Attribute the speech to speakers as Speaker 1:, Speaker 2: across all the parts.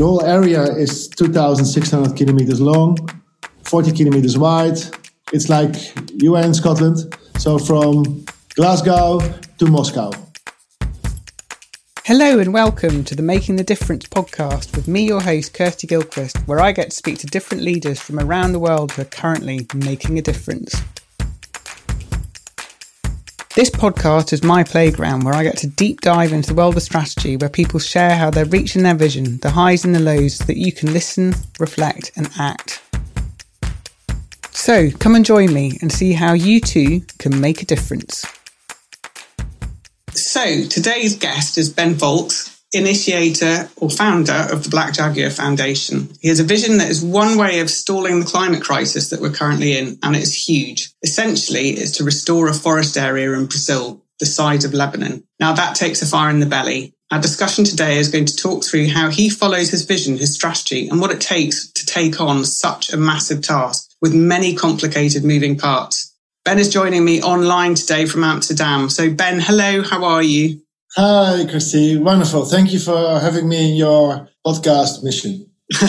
Speaker 1: The whole area is 2,600 kilometers long, 40 kilometers wide. It's like in Scotland. So from Glasgow to Moscow.
Speaker 2: Hello and welcome to the Making the Difference podcast with me, your host, Kirsty Gilchrist, where I get to speak to different leaders from around the world who are currently making a difference. This podcast is my playground where I get to deep dive into the world of strategy, where people share how they're reaching their vision, the highs and the lows, so that you can listen, reflect, and act. So come and join me and see how you too can make a difference. So today's guest is Ben Valks, initiator or founder of the Black Jaguar Foundation. He has a vision that is one way of stalling the climate crisis that we're currently in, and it's huge. Essentially, it's to restore a forest area in Brazil, the size of Lebanon. Now that takes a fire in the belly. Our discussion today is going to talk through how he follows his vision, his strategy, and what it takes to take on such a massive task with many complicated moving parts. Ben is joining me online today from Amsterdam. So, Ben, hello, how are you?
Speaker 1: Hi, Christy. Wonderful. Thank you for having me in your podcast mission.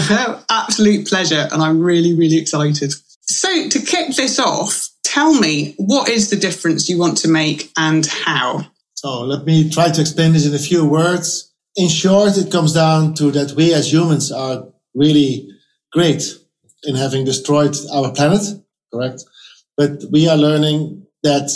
Speaker 2: Absolute pleasure. And I'm really, really excited. So, to kick this off, tell me what is the difference you want to make and how?
Speaker 1: So, let me try to explain this in a few words. In short, it comes down to that we as humans are really great in having destroyed our planet, correct? But we are learning that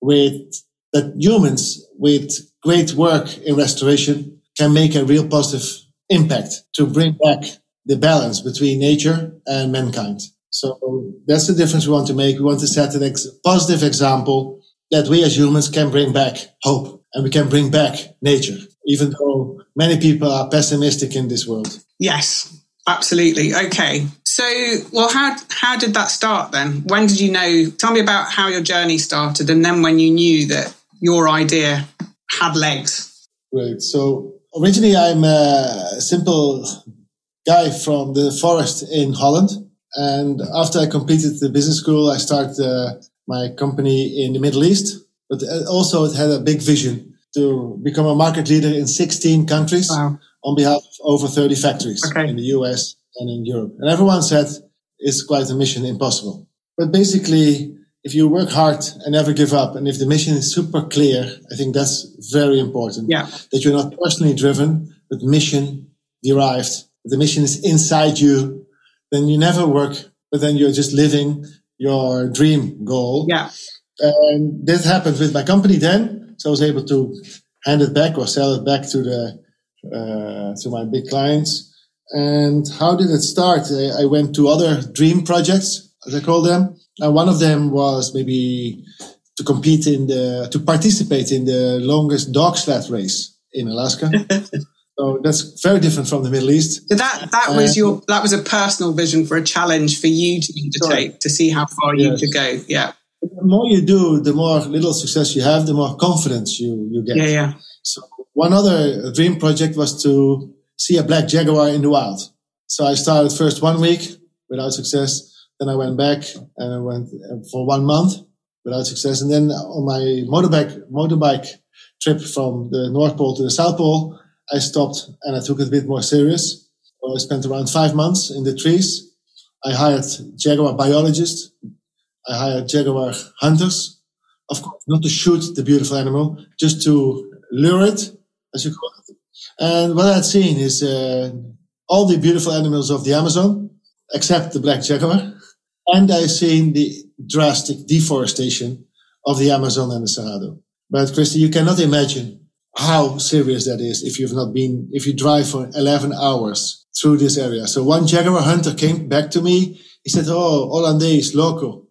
Speaker 1: with that humans with great work in restoration can make a real positive impact to bring back the balance between nature and mankind. So that's the difference we want to make. We want to set a ex- positive example that we as humans can bring back hope and we can bring back nature, even though many people are pessimistic in this world.
Speaker 2: Yes, absolutely. Okay. So, well, how how did that start then? When did you know? Tell me about how your journey started, and then when you knew that your idea had legs.
Speaker 1: Great. So originally, I'm a simple guy from the forest in Holland, and after I completed the business school, I started uh, my company in the Middle East. But also, it had a big vision to become a market leader in 16 countries wow. on behalf of over 30 factories okay. in the US, and in Europe. And everyone said it's quite a mission impossible. But basically, if you work hard and never give up, and if the mission is super clear, I think that's very important.
Speaker 2: Yeah.
Speaker 1: That you're not personally driven, but mission derived. The mission is inside you. Then you never work, but then you're just living your dream goal.
Speaker 2: Yeah.
Speaker 1: And that happened with my company then. So I was able to hand it back or sell it back to the, uh, to my big clients and how did it start? I, I went to other dream projects, as I call them. And one of them was maybe to compete in the, to participate in the longest dog sled race in Alaska. so that's very different from the Middle East.
Speaker 2: So that, that was your, that was a personal vision for a challenge for you to undertake to see how far yes. you could go. Yeah.
Speaker 1: The more you do, the more little success you have, the more confidence you, you get.
Speaker 2: Yeah, yeah.
Speaker 1: So one other dream project was to see a black jaguar in the wild. So I started first one week without success. Then I went back and I went uh, for one month without success. And then on my motorbike, motorbike trip from the North Pole to the South Pole, I stopped and I took it a bit more serious. So I spent around five months in the trees. I hired jaguar biologists. I hired jaguar hunters. Of course, not to shoot the beautiful animal, just to lure it, as you call it, and what I'd seen is uh, all the beautiful animals of the Amazon, except the black jaguar. And I've seen the drastic deforestation of the Amazon and the Cerrado. But Christy, you cannot imagine how serious that is if you've not been, if you drive for 11 hours through this area. So one jaguar hunter came back to me. He said, Oh, Hollandaise, local.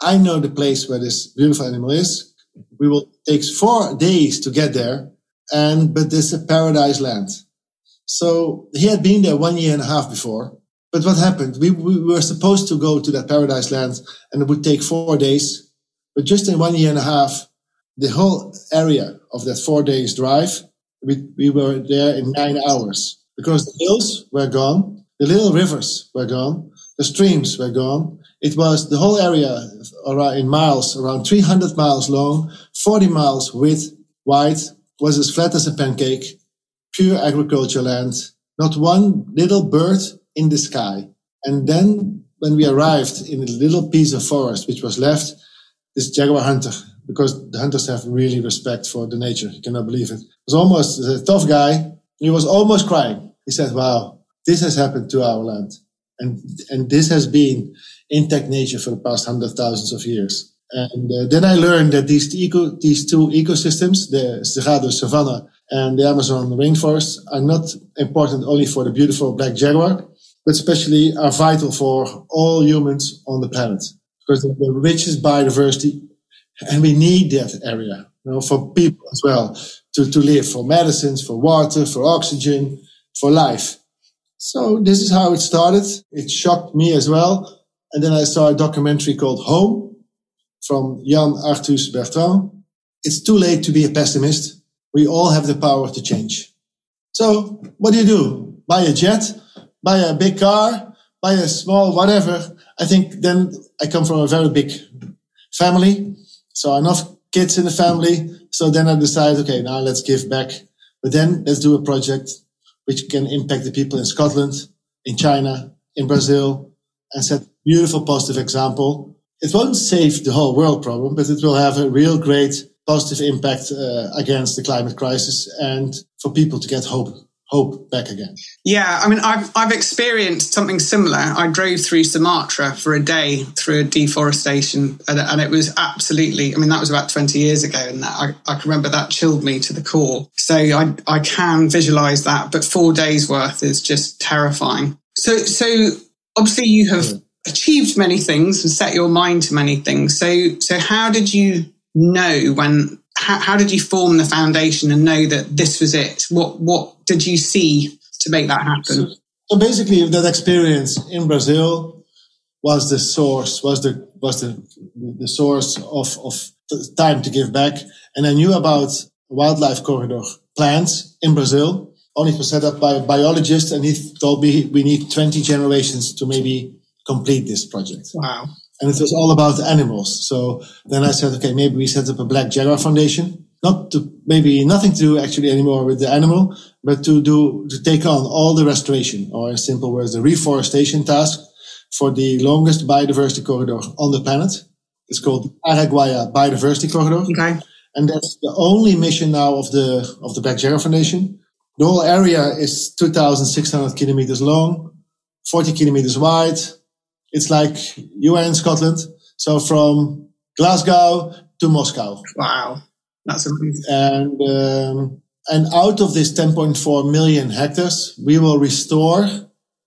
Speaker 1: I know the place where this beautiful animal is. We will take four days to get there and but this is a paradise land. So he had been there one year and a half before. But what happened? We, we were supposed to go to that paradise land and it would take four days. But just in one year and a half, the whole area of that four days drive, we, we were there in nine hours because the hills were gone. The little rivers were gone. The streams were gone. It was the whole area uh, around in miles, around 300 miles long, 40 miles width, wide, was as flat as a pancake, pure agriculture land, not one little bird in the sky. And then when we arrived in a little piece of forest which was left, this jaguar hunter, because the hunters have really respect for the nature, you cannot believe it, was almost a tough guy. He was almost crying. He said, wow, this has happened to our land. And, and this has been intact nature for the past hundred thousands of years. And uh, then I learned that these, eco, these two ecosystems, the Cerrado savanna and the Amazon rainforest, are not important only for the beautiful black jaguar, but especially are vital for all humans on the planet because the richest biodiversity, and we need that area you know, for people as well to, to live, for medicines, for water, for oxygen, for life. So this is how it started. It shocked me as well. And then I saw a documentary called Home from Yann Arthus-Bertrand. It's too late to be a pessimist. We all have the power to change. So what do you do? Buy a jet, buy a big car, buy a small whatever. I think then I come from a very big family. So enough kids in the family. So then I decide, okay, now let's give back. But then let's do a project which can impact the people in Scotland, in China, in Brazil, and set beautiful positive example it won't save the whole world problem, but it will have a real great positive impact uh, against the climate crisis and for people to get hope hope back again.
Speaker 2: Yeah, I mean, I've I've experienced something similar. I drove through Sumatra for a day through a deforestation, and, and it was absolutely. I mean, that was about twenty years ago, and that, I I can remember that chilled me to the core. So I I can visualize that, but four days worth is just terrifying. So so obviously you have. Yeah achieved many things and set your mind to many things. So, so how did you know when? How, how did you form the foundation and know that this was it? What what did you see to make that happen?
Speaker 1: So, so basically, that experience in Brazil was the source, was the was the the source of of time to give back. And I knew about wildlife corridor plans in Brazil. Only was set up by a biologist, and he told me we need 20 generations to maybe complete this project.
Speaker 2: Wow.
Speaker 1: And it was all about animals. So then I said, okay, maybe we set up a Black Jaguar Foundation. Not to, maybe nothing to do actually anymore with the animal, but to do, to take on all the restoration or in simple words, the reforestation task for the longest biodiversity corridor on the planet. It's called Araguaia Biodiversity Corridor.
Speaker 2: Okay.
Speaker 1: And that's the only mission now of the, of the Black Jaguar Foundation. The whole area is 2,600 kilometers long, 40 kilometers wide, it's like you in Scotland. So from Glasgow to Moscow.
Speaker 2: Wow. That's amazing.
Speaker 1: And, um, and out of this 10.4 million hectares, we will restore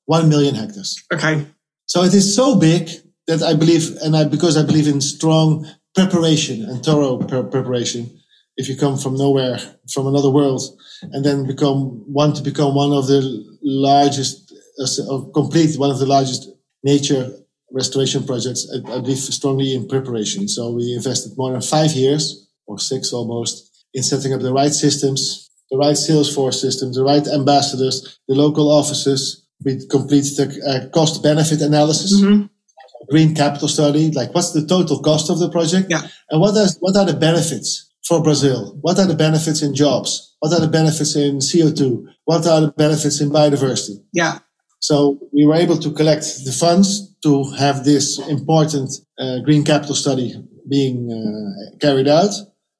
Speaker 1: 1 million hectares.
Speaker 2: Okay.
Speaker 1: So it is so big that I believe, and I, because I believe in strong preparation and thorough pre- preparation, if you come from nowhere, from another world, and then become, want to become one of the largest, uh, complete one of the largest nature restoration projects, I, I, believe strongly in preparation. So we invested more than five years or six almost in setting up the right systems, the right Salesforce systems, the right ambassadors, the local offices. We completed the a cost benefit analysis. Mm-hmm. Green capital study, like what's the total cost of the project,
Speaker 2: yeah.
Speaker 1: and what is what are the benefits for Brazil? What are the benefits in jobs? What are the benefits in CO2? What are the benefits in biodiversity?
Speaker 2: Yeah.
Speaker 1: So we were able to collect the funds to have this important uh, green capital study being uh, carried out.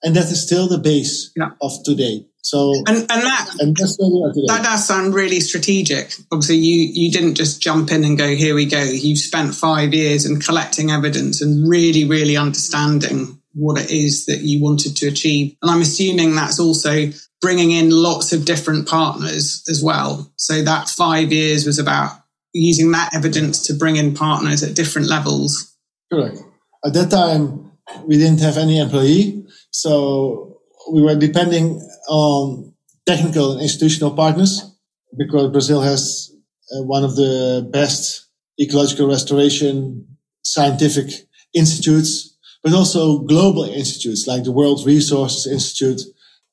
Speaker 1: And that is still the base
Speaker 2: yeah.
Speaker 1: of today. So
Speaker 2: and, and that
Speaker 1: and that's where we are today.
Speaker 2: That does sound really strategic. Obviously, you you didn't just jump in and go, "Here we go." You've spent five years in collecting evidence and really, really understanding what it is that you wanted to achieve. And I'm assuming that's also bringing in lots of different partners as well. So that five years was about using that evidence to bring in partners at different levels.
Speaker 1: Correct. At that time, we didn't have any employee. So we were depending on technical and institutional partners because Brazil has uh, one of the best ecological restoration scientific institutes, but also global institutes like the World Resources Institute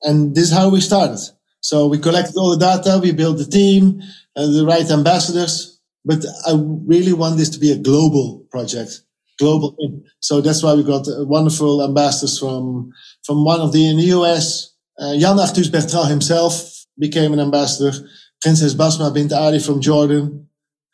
Speaker 1: and this is how we started. So we collected all the data, we built the team, uh, the right ambassadors. But I really want this to be a global project, global. So that's why we got uh, wonderful ambassadors from from one of the in the US. Uh, Yann Arthus-Bertrand himself became an ambassador. Princess Basma bint Ali from Jordan,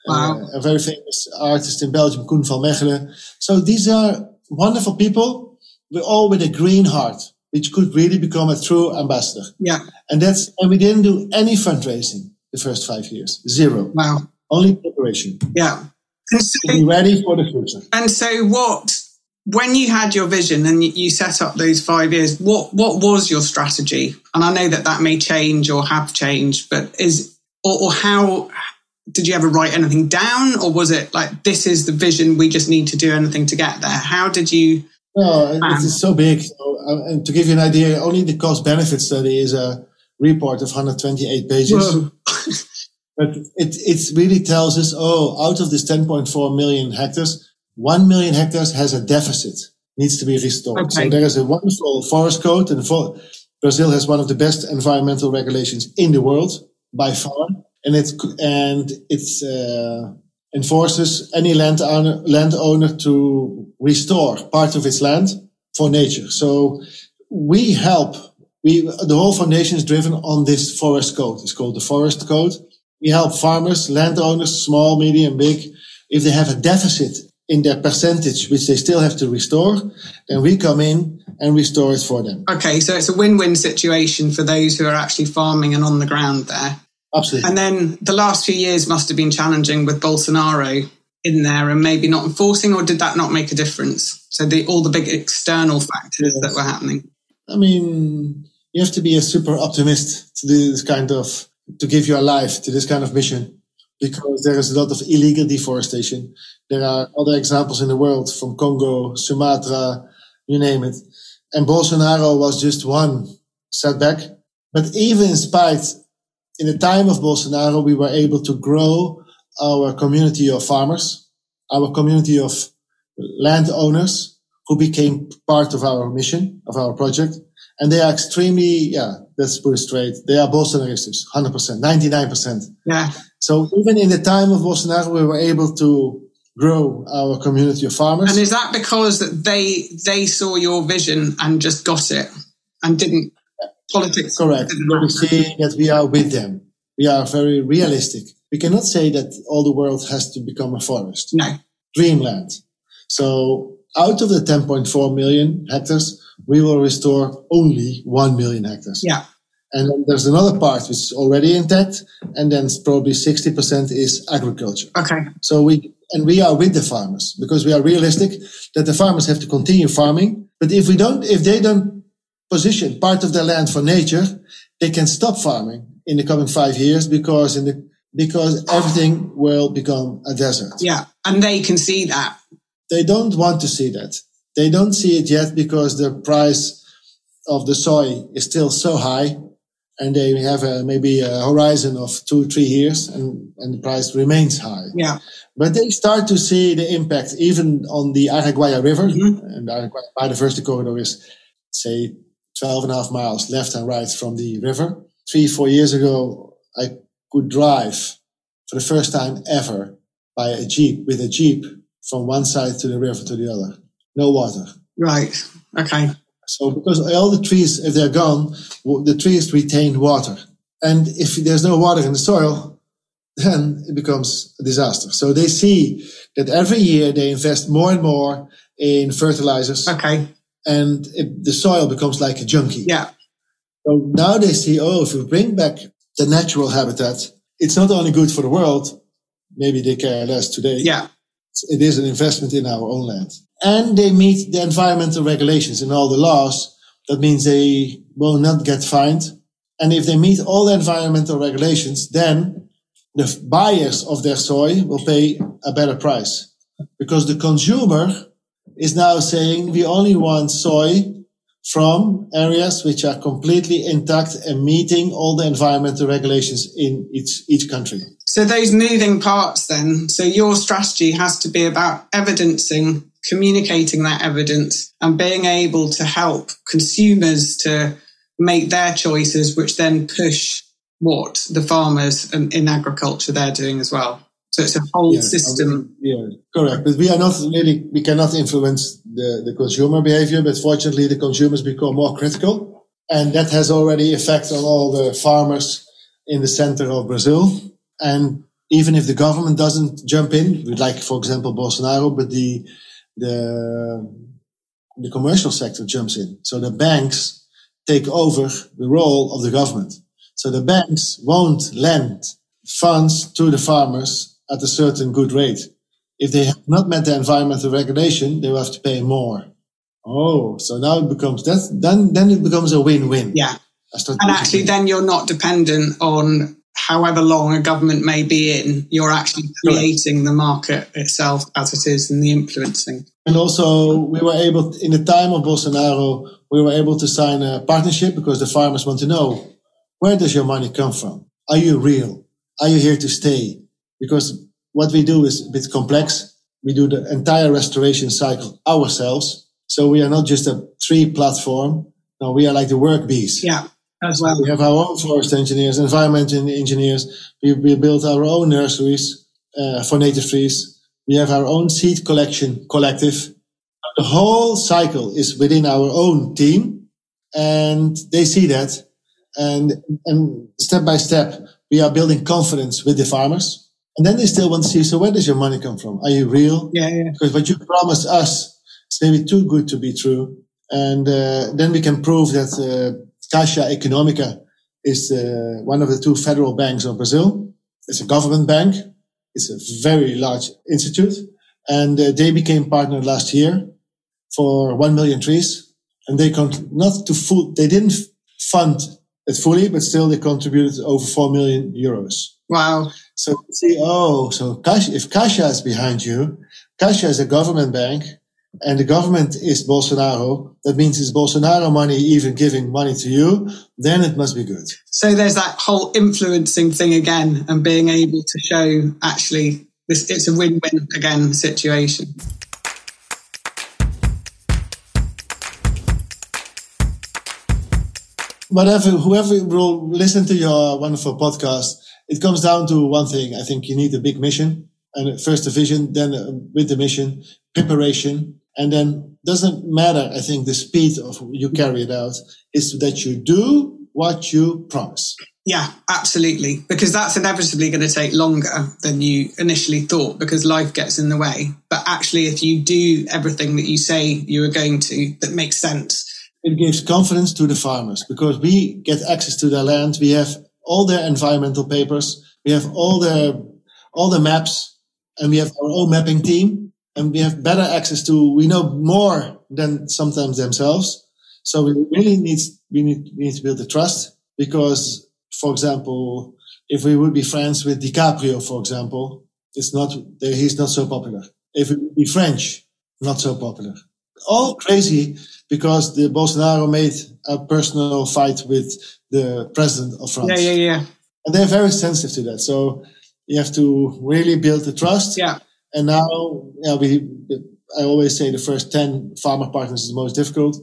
Speaker 2: wow.
Speaker 1: uh, a very famous artist in Belgium, Koen van Mechelen. So these are wonderful people, We're all with a green heart, which could really become a true ambassador.
Speaker 2: Yeah.
Speaker 1: And that's, and we didn't do any fundraising the first five years. Zero.
Speaker 2: Wow.
Speaker 1: Only preparation.
Speaker 2: Yeah. And so,
Speaker 1: be ready for the future.
Speaker 2: And so what, when you had your vision and you set up those five years, what, what was your strategy? And I know that that may change or have changed, but is, or, or how, did you ever write anything down or was it like, this is the vision, we just need to do anything to get there? How did you?
Speaker 1: No, it's so big. So, uh, and to give you an idea, only the cost benefit study is a report of 128 pages. but it, it really tells us, oh, out of this 10.4 million hectares, 1 million hectares has a deficit, needs to be restored. Okay. So there is a wonderful forest code and for, Brazil has one of the best environmental regulations in the world by far. And it, and it's, uh, enforces any landowner, landowner to restore part of its land for nature. So we help. We, the whole foundation is driven on this forest code. It's called the forest code. We help farmers, landowners, small, medium, big. If they have a deficit in their percentage, which they still have to restore, then we come in and restore it for them.
Speaker 2: Okay, so it's a win-win situation for those who are actually farming and on the ground there.
Speaker 1: Absolutely.
Speaker 2: And then the last few years must have been challenging with Bolsonaro in there and maybe not enforcing, or did that not make a difference? So the, all the big external factors yes. that were happening.
Speaker 1: I mean, you have to be a super optimist to do this kind of to give your life to this kind of mission because there is a lot of illegal deforestation. There are other examples in the world from Congo, Sumatra, you name it. And Bolsonaro was just one setback. But even in spite in the time of Bolsonaro, we were able to grow our community of farmers, our community of landowners who became part of our mission, of our project. And they are extremely, yeah, let's put it straight. They are Bolsonaristas, 100%, 99%.
Speaker 2: Yeah.
Speaker 1: So even in the time of Bolsonaro, we were able to grow our community of farmers.
Speaker 2: And is that because that they, they saw your vision and just got it and didn't politics.
Speaker 1: Correct. We're saying that we are with them. We are very realistic. We cannot say that all the world has to become a forest.
Speaker 2: No.
Speaker 1: Dreamland. So out of the 10.4 million hectares, we will restore only 1 million hectares.
Speaker 2: Yeah.
Speaker 1: And then there's another part which is already intact, and then probably 60% is agriculture.
Speaker 2: Okay.
Speaker 1: So we, and we are with the farmers because we are realistic that the farmers have to continue farming. But if we don't, if they don't position part of their land for nature, they can stop farming in the coming five years because in the because everything will become a desert.
Speaker 2: Yeah, and they can see that.
Speaker 1: They don't want to see that. They don't see it yet because the price of the soy is still so high, and they have a, maybe a horizon of two, three years, and, and the price remains high.
Speaker 2: Yeah.
Speaker 1: But they start to see the impact even on the Araguaia River, mm-hmm. and the Araguaia Biodiversity Corridor is, say, 12 and a half miles left and right from the river. Three, four years ago, I could drive for the first time ever by a Jeep with a Jeep from one side to the river to the other. No water.
Speaker 2: Right. Okay.
Speaker 1: So because all the trees, if they're gone, the trees retain water. And if there's no water in the soil, then it becomes a disaster. So they see that every year they invest more and more in fertilizers.
Speaker 2: Okay
Speaker 1: and it, the soil becomes like a junkie.
Speaker 2: Yeah.
Speaker 1: So now they see, oh, if we bring back the natural habitat, it's not only good for the world, maybe they care less today.
Speaker 2: Yeah.
Speaker 1: It is an investment in our own land. And they meet the environmental regulations and all the laws. That means they will not get fined. And if they meet all the environmental regulations, then the buyers of their soy will pay a better price because the consumer is now saying we only want soy from areas which are completely intact and meeting all the environmental regulations in each, each country.
Speaker 2: So those moving parts then, so your strategy has to be about evidencing, communicating that evidence and being able to help consumers to make their choices, which then push what the farmers in agriculture they're doing as well. So it's a whole yes, system.
Speaker 1: yeah, correct. But we are not really, we cannot influence the, the consumer behavior, but fortunately the consumers become more critical. And that has already effect on all the farmers in the center of Brazil. And even if the government doesn't jump in, we like, for example, Bolsonaro, but the, the, the commercial sector jumps in. So the banks take over the role of the government. So the banks won't lend funds to the farmers at a certain good rate. If they have not met the environmental regulation, they will have to pay more. Oh, so now it becomes that then then it becomes a win-win.
Speaker 2: Yeah. And actually then you're not dependent on however long a government may be in, you're actually creating the market itself as it is and the influencing.
Speaker 1: And also we were able in the time of Bolsonaro, we were able to sign a partnership because the farmers want to know where does your money come from? Are you real? Are you here to stay? Because what we do is a bit complex. We do the entire restoration cycle ourselves. So we are not just a tree platform. No, we are like the work bees.
Speaker 2: Yeah, as well.
Speaker 1: We have our own forest engineers, environment engineers. We, we build our own nurseries uh, for native trees. We have our own seed collection collective. The whole cycle is within our own team and they see that. And, and step by step, we are building confidence with the farmers. And then they still want to see, so where does your money come from? Are you real?
Speaker 2: Yeah, yeah.
Speaker 1: Because what you promised us is maybe too good to be true. And uh, then we can prove that uh, Caixa Econômica is uh, one of the two federal banks of Brazil. It's a government bank. It's a very large institute. And uh, they became partner last year for 1 million trees. And they con- not to full, they didn't fund it fully, but still they contributed over 4 million euros.
Speaker 2: Wow.
Speaker 1: So you see, oh, so if Caixa is behind you, Caixa is a government bank and the government is Bolsonaro, that means it's Bolsonaro money even giving money to you, then it must be good.
Speaker 2: So there's that whole influencing thing again and being able to show actually this, it's a win-win again situation.
Speaker 1: whatever, whoever will listen to your wonderful podcast, it comes down to one thing. I think you need a big mission and first a vision, then uh, with the mission, preparation, and then doesn't matter. I think the speed of you carry it out is that you do what you promise.
Speaker 2: Yeah, absolutely. Because that's inevitably going to take longer than you initially thought because life gets in the way. But actually, if you do everything that you say you are going to, that makes sense
Speaker 1: it gives confidence to the farmers because we get access to their land. We have all their environmental papers. We have all their, all the maps and we have our own mapping team and we have better access to, we know more than sometimes themselves. So we really need, we need, we need to build the trust because, for example, if we would be friends with DiCaprio, for example, it's not, he's not so popular. If we would be French, not so popular. All crazy because the Bolsonaro made a personal fight with the president of France.
Speaker 2: Yeah, yeah, yeah.
Speaker 1: And they're very sensitive to that. So you have to really build the trust.
Speaker 2: Yeah.
Speaker 1: And now, yeah, we, I always say the first 10 farmer partners is the most difficult.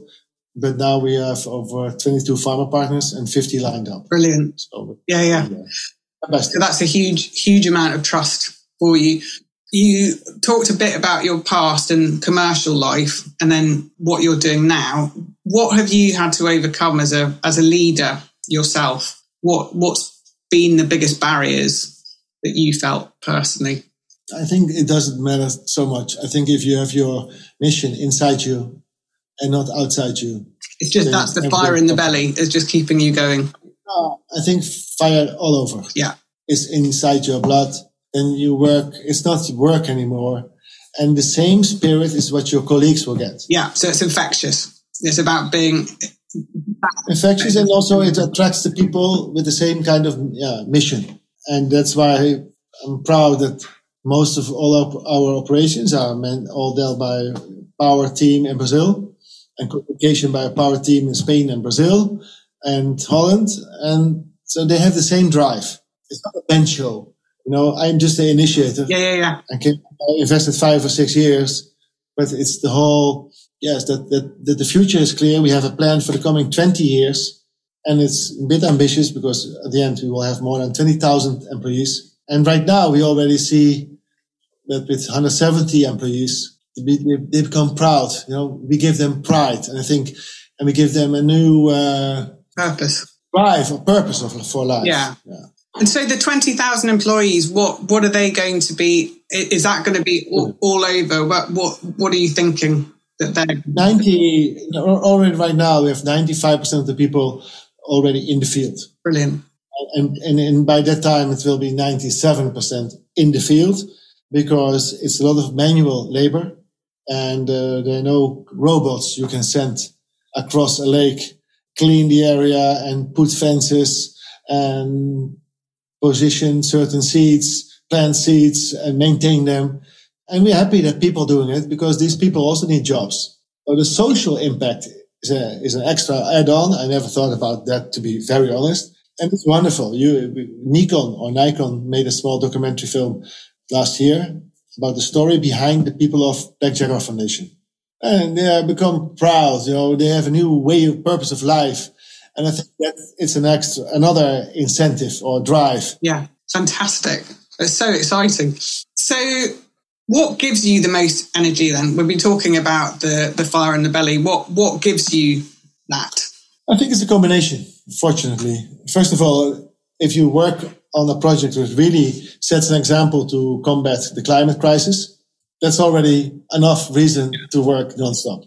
Speaker 1: But now we have over 22 farmer partners and 50 lined up.
Speaker 2: Brilliant. So, yeah, yeah. yeah. So that's a huge, huge amount of trust for you you talked a bit about your past and commercial life and then what you're doing now. What have you had to overcome as a as a leader yourself? What what's been the biggest barriers that you felt personally?
Speaker 1: I think it doesn't matter so much. I think if you have your mission inside you and not outside you
Speaker 2: it's just that's the fire in the belly is just keeping you going.
Speaker 1: Uh, i think fire all over.
Speaker 2: Yeah.
Speaker 1: Is inside your blood then you work, it's not work anymore. And the same spirit is what your colleagues will get.
Speaker 2: Yeah. So it's infectious. It's about being
Speaker 1: infectious and also it attracts the people with the same kind of yeah, mission. And that's why I'm proud that most of all of our operations are meant, all dealt by power team in Brazil and communication by a power team in Spain and Brazil and Holland. And so they have the same drive. It's not a bench show. You know, I'm just the initiator.
Speaker 2: Yeah, yeah, yeah.
Speaker 1: I, can, I invested five or six years, but it's the whole, yes, that, that, that the future is clear. We have a plan for the coming 20 years and it's a bit ambitious because at the end we will have more than 20,000 employees. And right now we already see that with 170 employees, they, they become proud. You know, we give them pride and I think, and we give them a new, uh,
Speaker 2: purpose.
Speaker 1: drive or purpose of for life.
Speaker 2: Yeah. yeah. And so the 20,000 employees, what, what are they going to be? Is that going to be all, all over? What, what, what are you thinking that they're
Speaker 1: 90 already right now we have 95% of the people already in the field.
Speaker 2: Brilliant.
Speaker 1: And, and, and by that time it will be 97% in the field because it's a lot of manual labor and uh, there are no robots you can send across a lake, clean the area and put fences and position certain seeds, plant seeds and maintain them. And we're happy that people are doing it because these people also need jobs. So the social impact is, a, is an extra add-on. I never thought about that, to be very honest. And it's wonderful. You, Nikon or Nikon made a small documentary film last year about the story behind the people of Black Jaguar Foundation. And they become proud, you know, they have a new way of purpose of life. And I think that it's an extra, another incentive or drive.
Speaker 2: Yeah, fantastic. It's so exciting. So what gives you the most energy then? We've been talking about the, the fire in the belly. What, what gives you that?
Speaker 1: I think it's a combination, fortunately. First of all, if you work on a project that really sets an example to combat the climate crisis, that's already enough reason to work nonstop.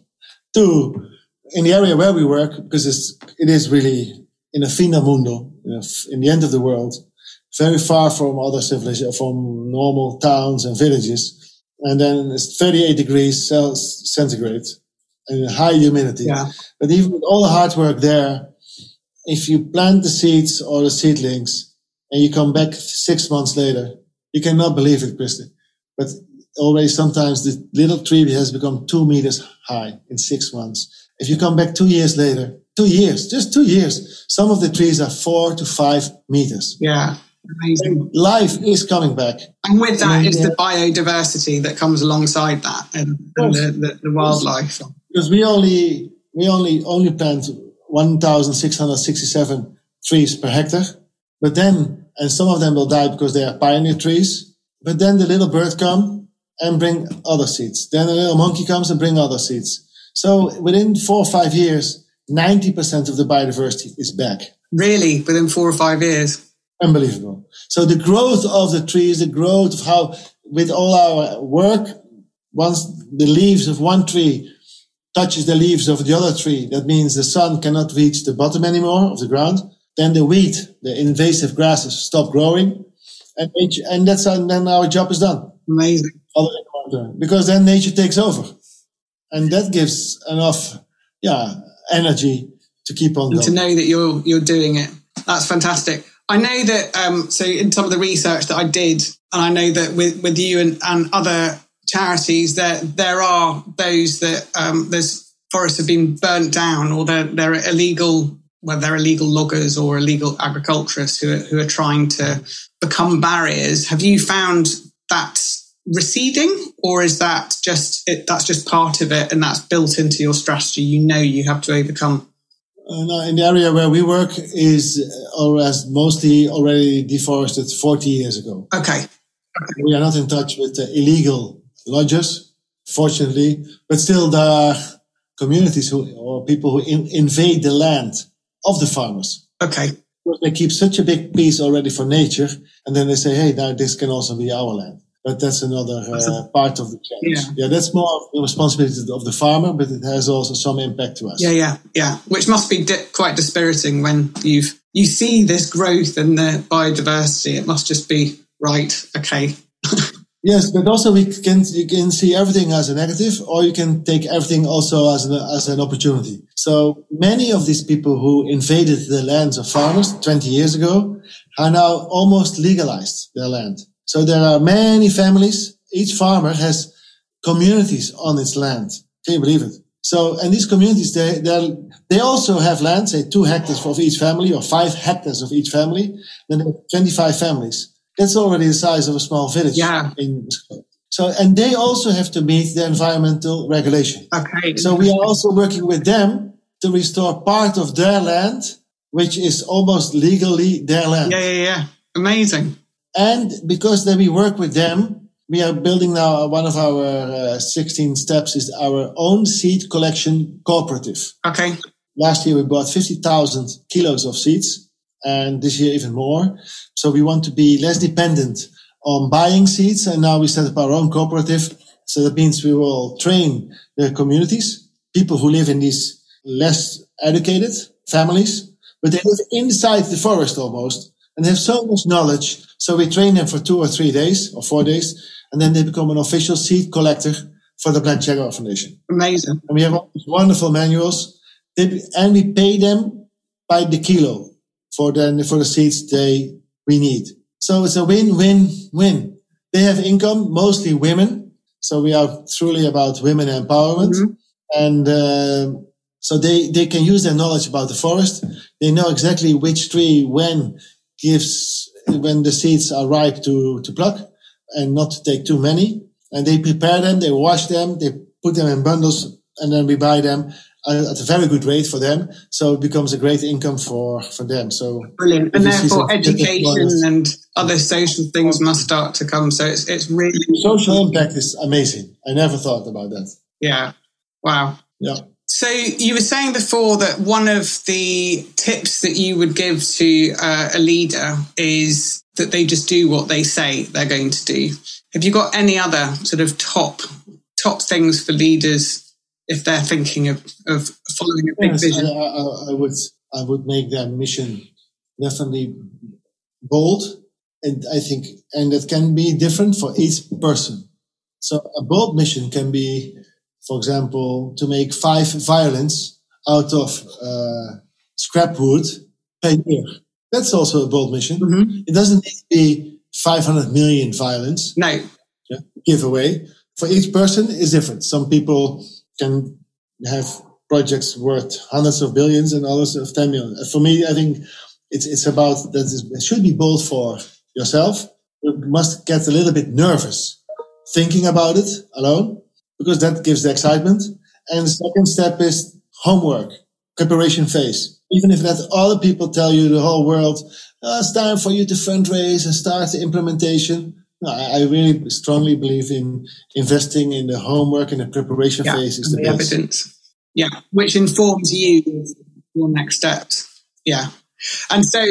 Speaker 1: Two, in the area where we work, because it's, it is really in a fina mundo, in the end of the world, very far from other civilizations, from normal towns and villages. And then it's 38 degrees Celsius centigrade and high humidity.
Speaker 2: Yeah.
Speaker 1: But even with all the hard work there, if you plant the seeds or the seedlings and you come back six months later, you cannot believe it, Kristen. But already sometimes the little tree has become two meters high in six months. If you come back two years later, two years, just two years, some of the trees are four to five meters.
Speaker 2: Yeah. Amazing.
Speaker 1: Life is coming back.
Speaker 2: And with that is the uh, biodiversity that comes alongside that and, and the, the, the, wildlife.
Speaker 1: Because we only, we only, only plant 1,667 trees per hectare. But then, and some of them will die because they are pioneer trees. But then the little bird come and bring other seeds. Then the little monkey comes and bring other seeds. So within four or five years, 90% of the biodiversity is back.
Speaker 2: Really? Within four or five years?
Speaker 1: Unbelievable. So the growth of the trees, the growth of how, with all our work, once the leaves of one tree touches the leaves of the other tree, that means the sun cannot reach the bottom anymore of the ground. Then the wheat, the invasive grasses stop growing. And, nature, and that's, and then our job is done.
Speaker 2: Amazing.
Speaker 1: Because then nature takes over. And that gives enough, yeah, energy to keep on
Speaker 2: to know that you're, you're doing it. That's fantastic. I know that, um, so in some of the research that I did, and I know that with, with you and, and other charities, that there are those that um, there's forests have been burnt down or they're, they're illegal, whether they're illegal loggers or illegal agriculturists who are, who are trying to become barriers. Have you found that receding or is that just, it, that's just part of it and that's built into your strategy? You know, you have to overcome
Speaker 1: uh, in the area where we work is or has mostly already deforested 40 years ago.
Speaker 2: Okay.
Speaker 1: We are not in touch with the illegal lodgers, fortunately, but still there are communities who or people who in, invade the land of the farmers.
Speaker 2: Okay.
Speaker 1: They keep such a big piece already for nature, and then they say, "Hey, now this can also be our land." But that's another uh, part of the challenge. Yeah. yeah, that's more the responsibility of the farmer, but it has also some impact to us.
Speaker 2: Yeah, yeah, yeah. Which must be di- quite dispiriting when you've you see this growth in the biodiversity. It must just be right. Okay.
Speaker 1: yes, but also we can you can see everything as a negative, or you can take everything also as an as an opportunity. So many of these people who invaded the lands of farmers 20 years ago are now almost legalized their land. So there are many families. Each farmer has communities on its land. Can you believe it? So, and these communities, they, they also have land, say two hectares of each family or five hectares of each family. Then 25 families. That's already the size of a small village.
Speaker 2: Yeah.
Speaker 1: In, so, and they also have to meet the environmental regulation.
Speaker 2: Okay.
Speaker 1: So we are also working with them to restore part of their land, which is almost legally their land.
Speaker 2: Yeah, yeah, yeah. Amazing.
Speaker 1: And because then we work with them, we are building now one of our uh, 16 steps is our own seed collection cooperative.
Speaker 2: Okay.
Speaker 1: last year we bought 50,000 kilos of seeds and this year even more. So we want to be less dependent on buying seeds. And now we set up our own cooperative. So that means we will train the communities, people who live in these less educated families, but they live inside the forest almost and they have so much knowledge. So we train them for two or three days or four days, and then they become an official seed collector for the Black Jaguar Foundation.
Speaker 2: Amazing.
Speaker 1: And we have all these wonderful manuals, and we pay them by the kilo for the, for the seeds they, we need. So it's a win-win-win. They have income, mostly women. So we are truly about women empowerment. Mm-hmm. And, uh, so they, they can use their knowledge about the forest. They know exactly which tree, when gives, when the seeds are ripe to, to pluck and not to take too many. And they prepare them, they wash them, they put them in bundles, and then we buy them at a very good rate for them. So it becomes a great income for, for them. So
Speaker 2: brilliant. And therefore education and other social things must start to come. So it's, it's really
Speaker 1: social impact is amazing. I never thought about that.
Speaker 2: Yeah. Wow.
Speaker 1: Yeah.
Speaker 2: So you were saying before that one of the tips that you would give to uh, a leader is that they just do what they say they're going to do. Have you got any other sort of top top things for leaders if they're thinking of, of following a big yes, vision? I,
Speaker 1: I, I, would I would make their mission definitely bold, and I think and that can be different for each person. So a bold mission can be, for example, to make five violins out of uh, scrap wood per year. That's also a bold mission. Mm-hmm. It doesn't need to be 500 million violins.
Speaker 2: No.
Speaker 1: Yeah, giveaway. For each person is different. Some people can have projects worth hundreds of billions and others of 10 million. For me, I think it's, it's about that it should be bold for yourself. You must get a little bit nervous thinking about it alone because that gives the excitement. And the second step is homework, preparation phase. Even if that other people tell you the whole world, oh, it's time for you to fundraise and start the implementation. No, I, I really strongly believe in investing in the homework and the preparation yeah, phase is the, the
Speaker 2: evidence. Yeah, which informs you your next steps. Yeah, and so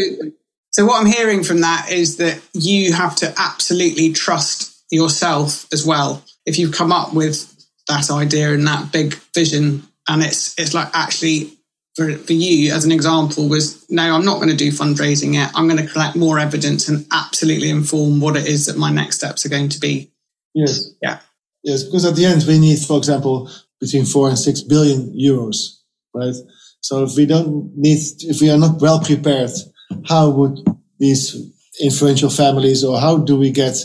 Speaker 2: so what I'm hearing from that is that you have to absolutely trust yourself as well. If you've come up with that idea and that big vision, and it's it's like actually for, for you as an example was no i'm not going to do fundraising yet. I'm going to collect more evidence and absolutely inform what it is that my next steps are going to be.
Speaker 1: Yes.
Speaker 2: Yeah.
Speaker 1: Yes because at the end we need for example between four and six billion euros right? So if we don't need if we are not well prepared how would these influential families or how do we get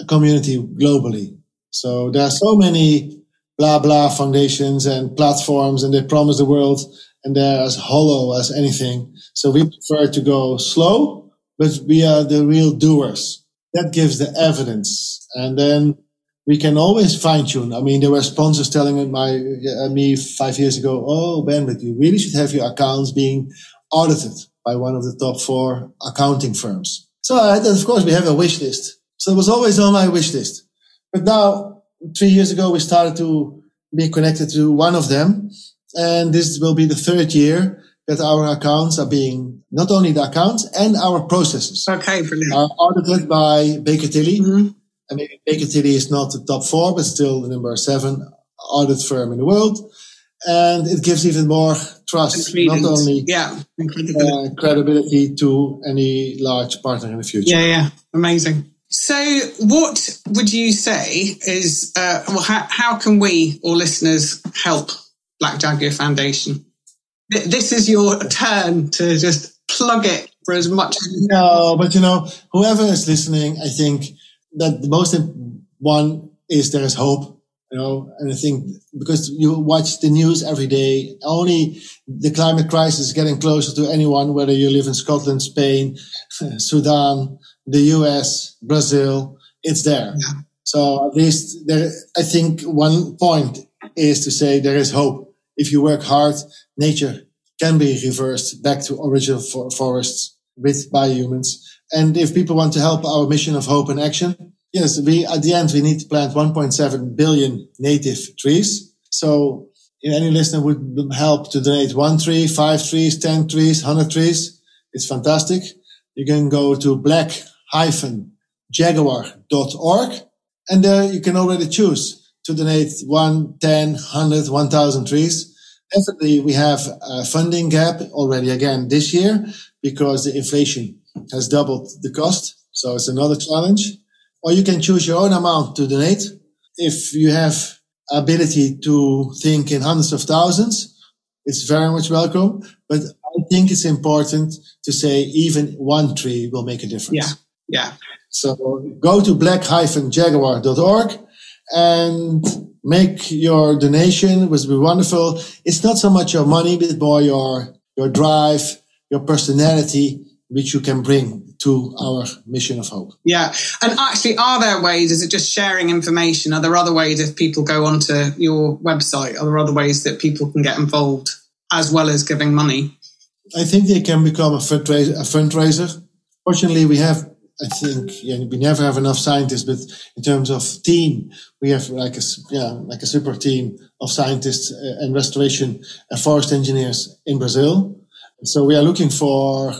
Speaker 1: a community globally? So there are so many blah blah foundations and platforms and they promise the world and they're as hollow as anything. So we prefer to go slow, but we are the real doers. That gives the evidence. And then we can always fine tune. I mean, there were sponsors telling my, uh, me five years ago, Oh, Ben, but you really should have your accounts being audited by one of the top four accounting firms. So uh, of course we have a wish list. So it was always on my wish list. But now, three years ago, we started to be connected to one of them and this will be the third year that our accounts are being not only the accounts and our processes
Speaker 2: okay, brilliant.
Speaker 1: are audited by Baker Tilly. Mm-hmm. I mean, Baker Tilly is not the top four, but still the number seven audit firm in the world. And it gives even more trust, not only
Speaker 2: yeah,
Speaker 1: uh, credibility to any large partner in the future.
Speaker 2: Yeah, yeah, amazing. So, what would you say is, uh, well, how, how can we or listeners help Black Jaguar Foundation. This is your turn to just plug it for as much as
Speaker 1: No, but you know, whoever is listening, I think that the most one is there is hope. You know, and I think because you watch the news every day, only the climate crisis is getting closer to anyone, whether you live in Scotland, Spain, Sudan, the US, Brazil, it's there. Yeah. So at least there, I think one point is to say there is hope if you work hard, nature can be reversed back to original for forests with by humans. And if people want to help our mission of hope and action, yes, we at the end we need to plant 1.7 billion native trees. So any listener would help to donate one tree, five trees, 10 trees, 100 trees, it's fantastic. You can go to black-jaguar.org and there you can already choose to donate one, 10, 100, 1000 trees. Definitely we have a funding gap already again this year because the inflation has doubled the cost. So it's another challenge. Or you can choose your own amount to donate. If you have ability to think in hundreds of thousands, it's very much welcome. But I think it's important to say even one tree will make a difference.
Speaker 2: Yeah. Yeah.
Speaker 1: So go to black-jaguar.org and make your donation, which will be wonderful. It's not so much your money, but more your, your drive, your personality, which you can bring to our mission of hope.
Speaker 2: Yeah. And actually, are there ways? Is it just sharing information? Are there other ways if people go onto your website? Are there other ways that people can get involved as well as giving money?
Speaker 1: I think they can become a fundraiser. A fundraiser. Fortunately, we have I think yeah, we never have enough scientists, but in terms of team, we have like a yeah like a super team of scientists uh, and restoration and forest engineers in Brazil. So we are looking for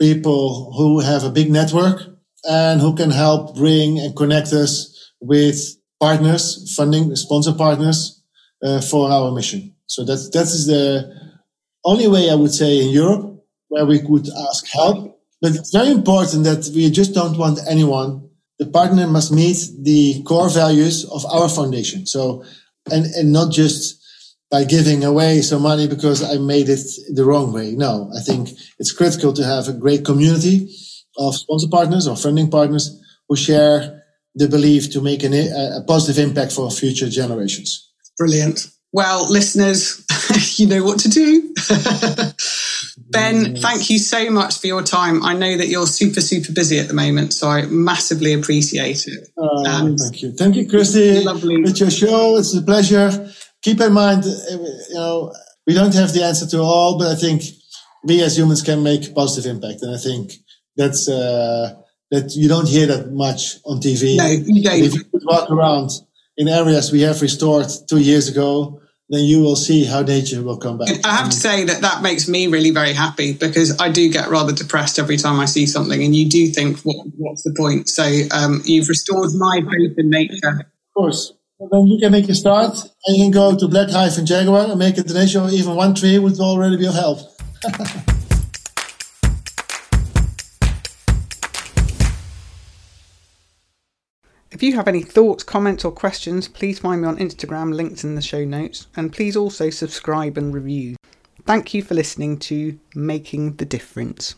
Speaker 1: people who have a big network and who can help bring and connect us with partners, funding, sponsor partners uh, for our mission. So that that is the only way I would say in Europe where we could ask help but it's very important that we just don't want anyone. The partner must meet the core values of our foundation. So, and, and not just by giving away some money because I made it the wrong way. No, I think it's critical to have a great community of sponsor partners or funding partners who share the belief to make an, a positive impact for future generations.
Speaker 2: Brilliant. Well, listeners, you know what to do. ben, yes. thank you so much for your time. I know that you're super, super busy at the moment, so I massively appreciate it.
Speaker 1: Uh, thank you. Thank you, Christy. Lovely. It's your show. It's a pleasure. Keep in mind, you know, we don't have the answer to all, but I think we as humans can make positive impact. And I think that's, uh, that you don't hear that much on TV.
Speaker 2: No, you.
Speaker 1: If you could walk around in areas we have restored two years ago, then you will see how nature will come back.
Speaker 2: I have to say that that makes me really very happy because I do get rather depressed every time I see something, and you do think, what, what's the point? So um, you've restored my faith in nature. Of
Speaker 1: course. And then you can make a start, and you can go to Black Hyphen Jaguar and make a donation, even one tree would already be of help.
Speaker 2: If you have any thoughts, comments, or questions, please find me on Instagram, links in the show notes, and please also subscribe and review. Thank you for listening to Making the Difference.